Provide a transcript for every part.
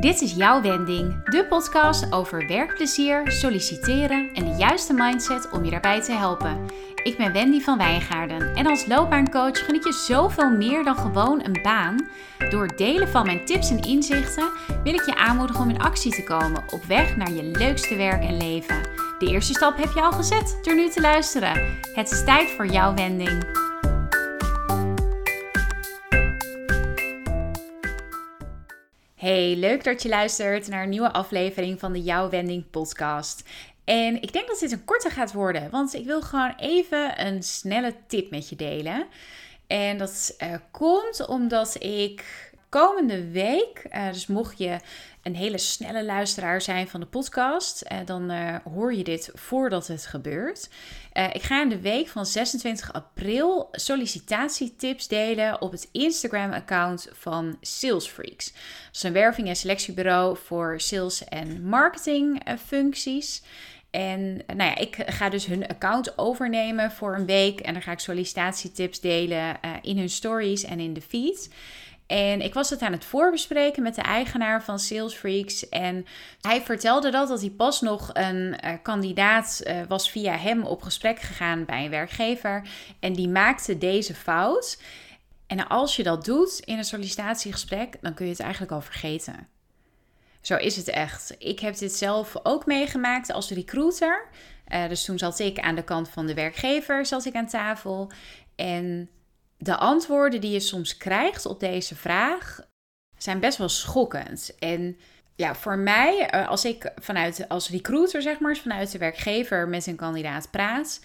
Dit is jouw wending, de podcast over werkplezier, solliciteren en de juiste mindset om je daarbij te helpen. Ik ben Wendy van Wijngaarden en als loopbaancoach geniet je zoveel meer dan gewoon een baan. Door delen van mijn tips en inzichten wil ik je aanmoedigen om in actie te komen op weg naar je leukste werk en leven. De eerste stap heb je al gezet door nu te luisteren. Het is tijd voor jouw wending. Hey, leuk dat je luistert naar een nieuwe aflevering van de Jouw Wending podcast. En ik denk dat dit een korte gaat worden, want ik wil gewoon even een snelle tip met je delen. En dat uh, komt omdat ik komende week, uh, dus mocht je een hele snelle luisteraar zijn van de podcast, uh, dan uh, hoor je dit voordat het gebeurt. ik ga in de week van 26 april sollicitatietips delen op het Instagram-account van Sales Freaks. Dat is een werving- en selectiebureau voor sales- en marketingfuncties. En nou ja, ik ga dus hun account overnemen voor een week. En dan ga ik sollicitatietips delen in hun stories en in de feed. En ik was het aan het voorbespreken met de eigenaar van Sales Freaks. En hij vertelde dat, dat hij pas nog een uh, kandidaat uh, was via hem op gesprek gegaan bij een werkgever. En die maakte deze fout. En als je dat doet in een sollicitatiegesprek, dan kun je het eigenlijk al vergeten. Zo is het echt. Ik heb dit zelf ook meegemaakt als recruiter. Uh, dus toen zat ik aan de kant van de werkgever, zat ik aan tafel. En de antwoorden die je soms krijgt op deze vraag zijn best wel schokkend. En ja, voor mij, eh, als ik vanuit als recruiter, zeg maar, vanuit de werkgever met een kandidaat praat,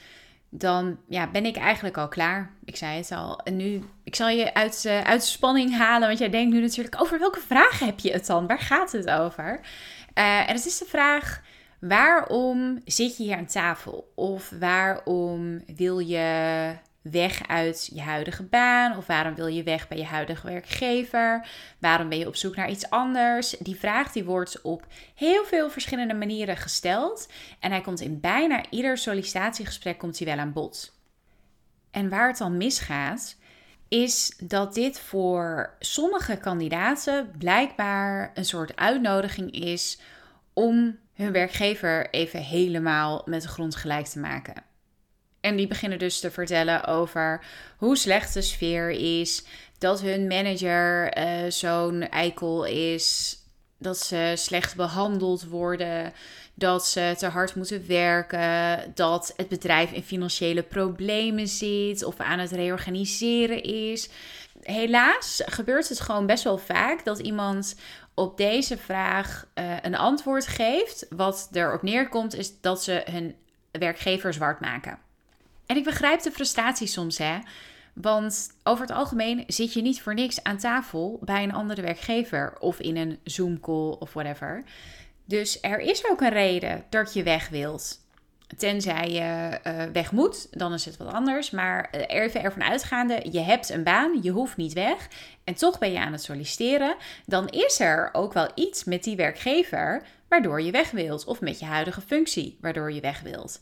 dan ja, ben ik eigenlijk al klaar. Ik zei het al. En nu, ik zal je uit, uh, uit spanning halen, want jij denkt nu natuurlijk, over welke vragen heb je het dan? Waar gaat het over? Uh, en het is de vraag, waarom zit je hier aan tafel? Of waarom wil je weg uit je huidige baan? Of waarom wil je weg bij je huidige werkgever? Waarom ben je op zoek naar iets anders? Die vraag die wordt op heel veel verschillende manieren gesteld. En hij komt in bijna ieder sollicitatiegesprek komt hij wel aan bod. En waar het dan misgaat, is dat dit voor sommige kandidaten blijkbaar een soort uitnodiging is om hun werkgever even helemaal met de grond gelijk te maken. En die beginnen dus te vertellen over hoe slecht de sfeer is. Dat hun manager uh, zo'n eikel is. Dat ze slecht behandeld worden. Dat ze te hard moeten werken. Dat het bedrijf in financiële problemen zit. Of aan het reorganiseren is. Helaas gebeurt het gewoon best wel vaak dat iemand op deze vraag uh, een antwoord geeft. Wat erop neerkomt is dat ze hun werkgever zwart maken. En ik begrijp de frustratie soms, hè. Want over het algemeen zit je niet voor niks aan tafel bij een andere werkgever of in een Zoom-call of whatever. Dus er is ook een reden dat je weg wilt. Tenzij je uh, weg moet, dan is het wat anders. Maar uh, even ervan uitgaande, je hebt een baan, je hoeft niet weg. En toch ben je aan het solliciteren. Dan is er ook wel iets met die werkgever waardoor je weg wilt. Of met je huidige functie waardoor je weg wilt.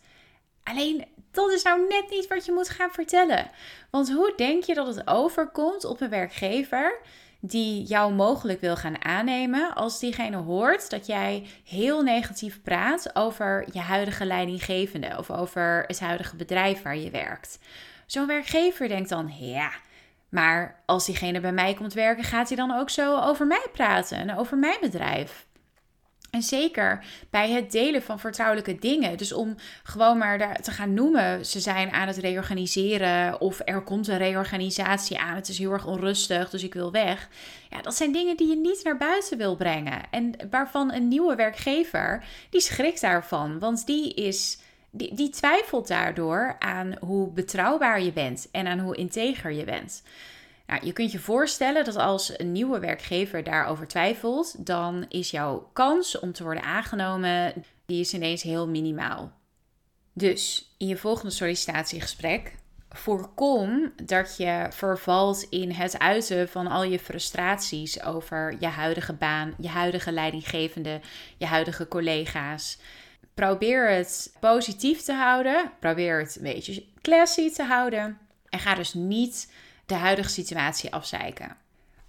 Alleen dat is nou net niet wat je moet gaan vertellen. Want hoe denk je dat het overkomt op een werkgever die jou mogelijk wil gaan aannemen als diegene hoort dat jij heel negatief praat over je huidige leidinggevende of over het huidige bedrijf waar je werkt? Zo'n werkgever denkt dan, ja, maar als diegene bij mij komt werken, gaat hij dan ook zo over mij praten en over mijn bedrijf? En zeker bij het delen van vertrouwelijke dingen. Dus om gewoon maar te gaan noemen, ze zijn aan het reorganiseren of er komt een reorganisatie aan. Het is heel erg onrustig, dus ik wil weg. Ja, dat zijn dingen die je niet naar buiten wil brengen. En waarvan een nieuwe werkgever, die schrikt daarvan. Want die is... Die, die twijfelt daardoor aan hoe betrouwbaar je bent en aan hoe integer je bent. Nou, je kunt je voorstellen dat als een nieuwe werkgever daarover twijfelt, dan is jouw kans om te worden aangenomen, die is ineens heel minimaal. Dus in je volgende sollicitatiegesprek voorkom dat je vervalt in het uiten van al je frustraties over je huidige baan, je huidige leidinggevende, je huidige collega's. Probeer het positief te houden. Probeer het een beetje classy te houden. En ga dus niet de huidige situatie afzeiken.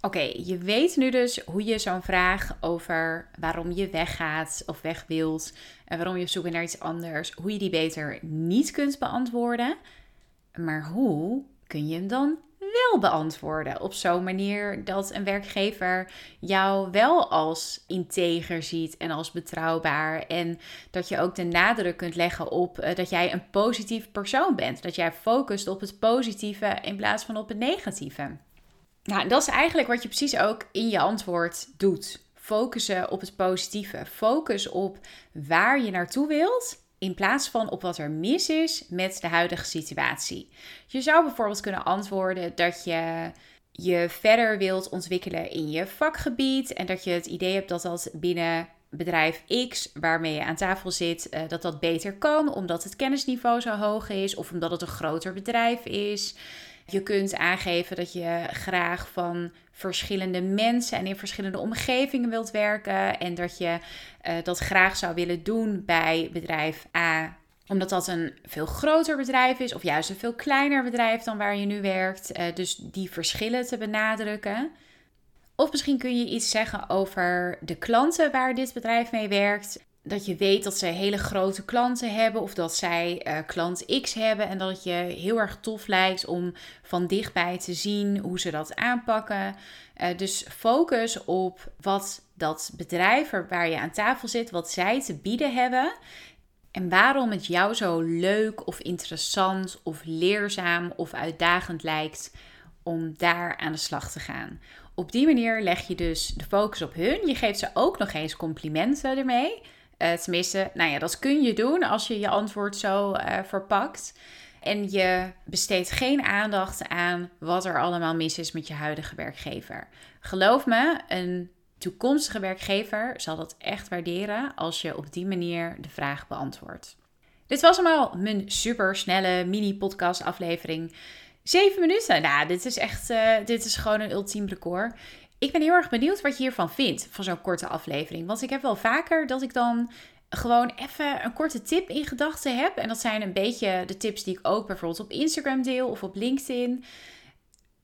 Oké, je weet nu dus hoe je zo'n vraag over waarom je weggaat of weg wilt en waarom je op zoek bent naar iets anders, hoe je die beter niet kunt beantwoorden. Maar hoe kun je hem dan wel beantwoorden op zo'n manier dat een werkgever jou wel als integer ziet en als betrouwbaar en dat je ook de nadruk kunt leggen op uh, dat jij een positief persoon bent, dat jij focust op het positieve in plaats van op het negatieve. Nou, dat is eigenlijk wat je precies ook in je antwoord doet. Focussen op het positieve. Focus op waar je naartoe wilt. In plaats van op wat er mis is met de huidige situatie. Je zou bijvoorbeeld kunnen antwoorden dat je je verder wilt ontwikkelen in je vakgebied. En dat je het idee hebt dat dat binnen bedrijf X waarmee je aan tafel zit, eh, dat dat beter kan. Omdat het kennisniveau zo hoog is. Of omdat het een groter bedrijf is. Je kunt aangeven dat je graag van verschillende mensen en in verschillende omgevingen wilt werken. En dat je uh, dat graag zou willen doen bij bedrijf A omdat dat een veel groter bedrijf is, of juist een veel kleiner bedrijf dan waar je nu werkt. Uh, dus die verschillen te benadrukken. Of misschien kun je iets zeggen over de klanten waar dit bedrijf mee werkt dat je weet dat ze hele grote klanten hebben of dat zij uh, klant X hebben en dat het je heel erg tof lijkt om van dichtbij te zien hoe ze dat aanpakken. Uh, dus focus op wat dat bedrijf waar je aan tafel zit, wat zij te bieden hebben en waarom het jou zo leuk of interessant of leerzaam of uitdagend lijkt om daar aan de slag te gaan. Op die manier leg je dus de focus op hun. Je geeft ze ook nog eens complimenten ermee. Uh, tenminste, nou ja, dat kun je doen als je je antwoord zo uh, verpakt. En je besteedt geen aandacht aan wat er allemaal mis is met je huidige werkgever. Geloof me, een toekomstige werkgever zal dat echt waarderen als je op die manier de vraag beantwoordt. Dit was allemaal mijn super snelle mini-podcast aflevering. Zeven minuten. Nou, dit is echt, uh, dit is gewoon een ultiem record. Ik ben heel erg benieuwd wat je hiervan vindt, van zo'n korte aflevering. Want ik heb wel vaker dat ik dan gewoon even een korte tip in gedachten heb. En dat zijn een beetje de tips die ik ook bijvoorbeeld op Instagram deel of op LinkedIn.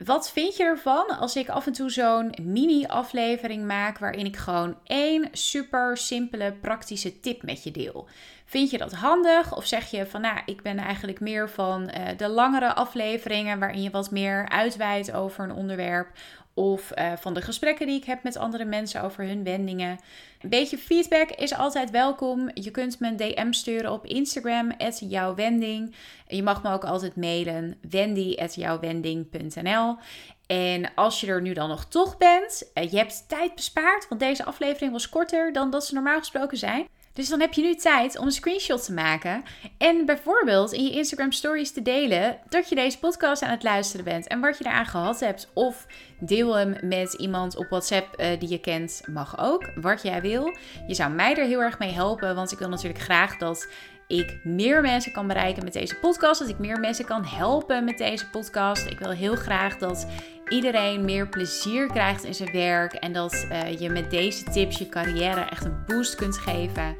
Wat vind je ervan als ik af en toe zo'n mini-aflevering maak waarin ik gewoon één super simpele praktische tip met je deel? Vind je dat handig? Of zeg je van nou, ik ben eigenlijk meer van uh, de langere afleveringen waarin je wat meer uitweidt over een onderwerp? Of uh, van de gesprekken die ik heb met andere mensen over hun wendingen. Een beetje feedback is altijd welkom. Je kunt me een DM sturen op Instagram, jouwwending. Je mag me ook altijd mailen, wendy.jouwwending.nl. En als je er nu dan nog toch bent, uh, je hebt tijd bespaard, want deze aflevering was korter dan dat ze normaal gesproken zijn. Dus dan heb je nu tijd om een screenshot te maken en bijvoorbeeld in je Instagram stories te delen dat je deze podcast aan het luisteren bent en wat je eraan gehad hebt. Of deel hem met iemand op WhatsApp uh, die je kent, mag ook, wat jij wil. Je zou mij er heel erg mee helpen, want ik wil natuurlijk graag dat ik meer mensen kan bereiken met deze podcast. Dat ik meer mensen kan helpen met deze podcast. Ik wil heel graag dat iedereen meer plezier krijgt in zijn werk. En dat uh, je met deze tips je carrière echt een boost kunt geven.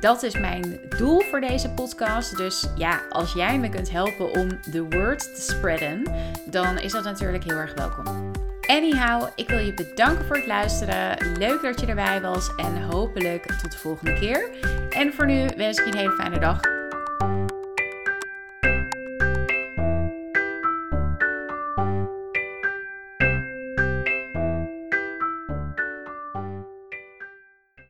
Dat is mijn doel voor deze podcast. Dus ja, als jij me kunt helpen om de word te spreaden, dan is dat natuurlijk heel erg welkom. Anyhow, ik wil je bedanken voor het luisteren. Leuk dat je erbij was en hopelijk tot de volgende keer. En voor nu wens ik je een hele fijne dag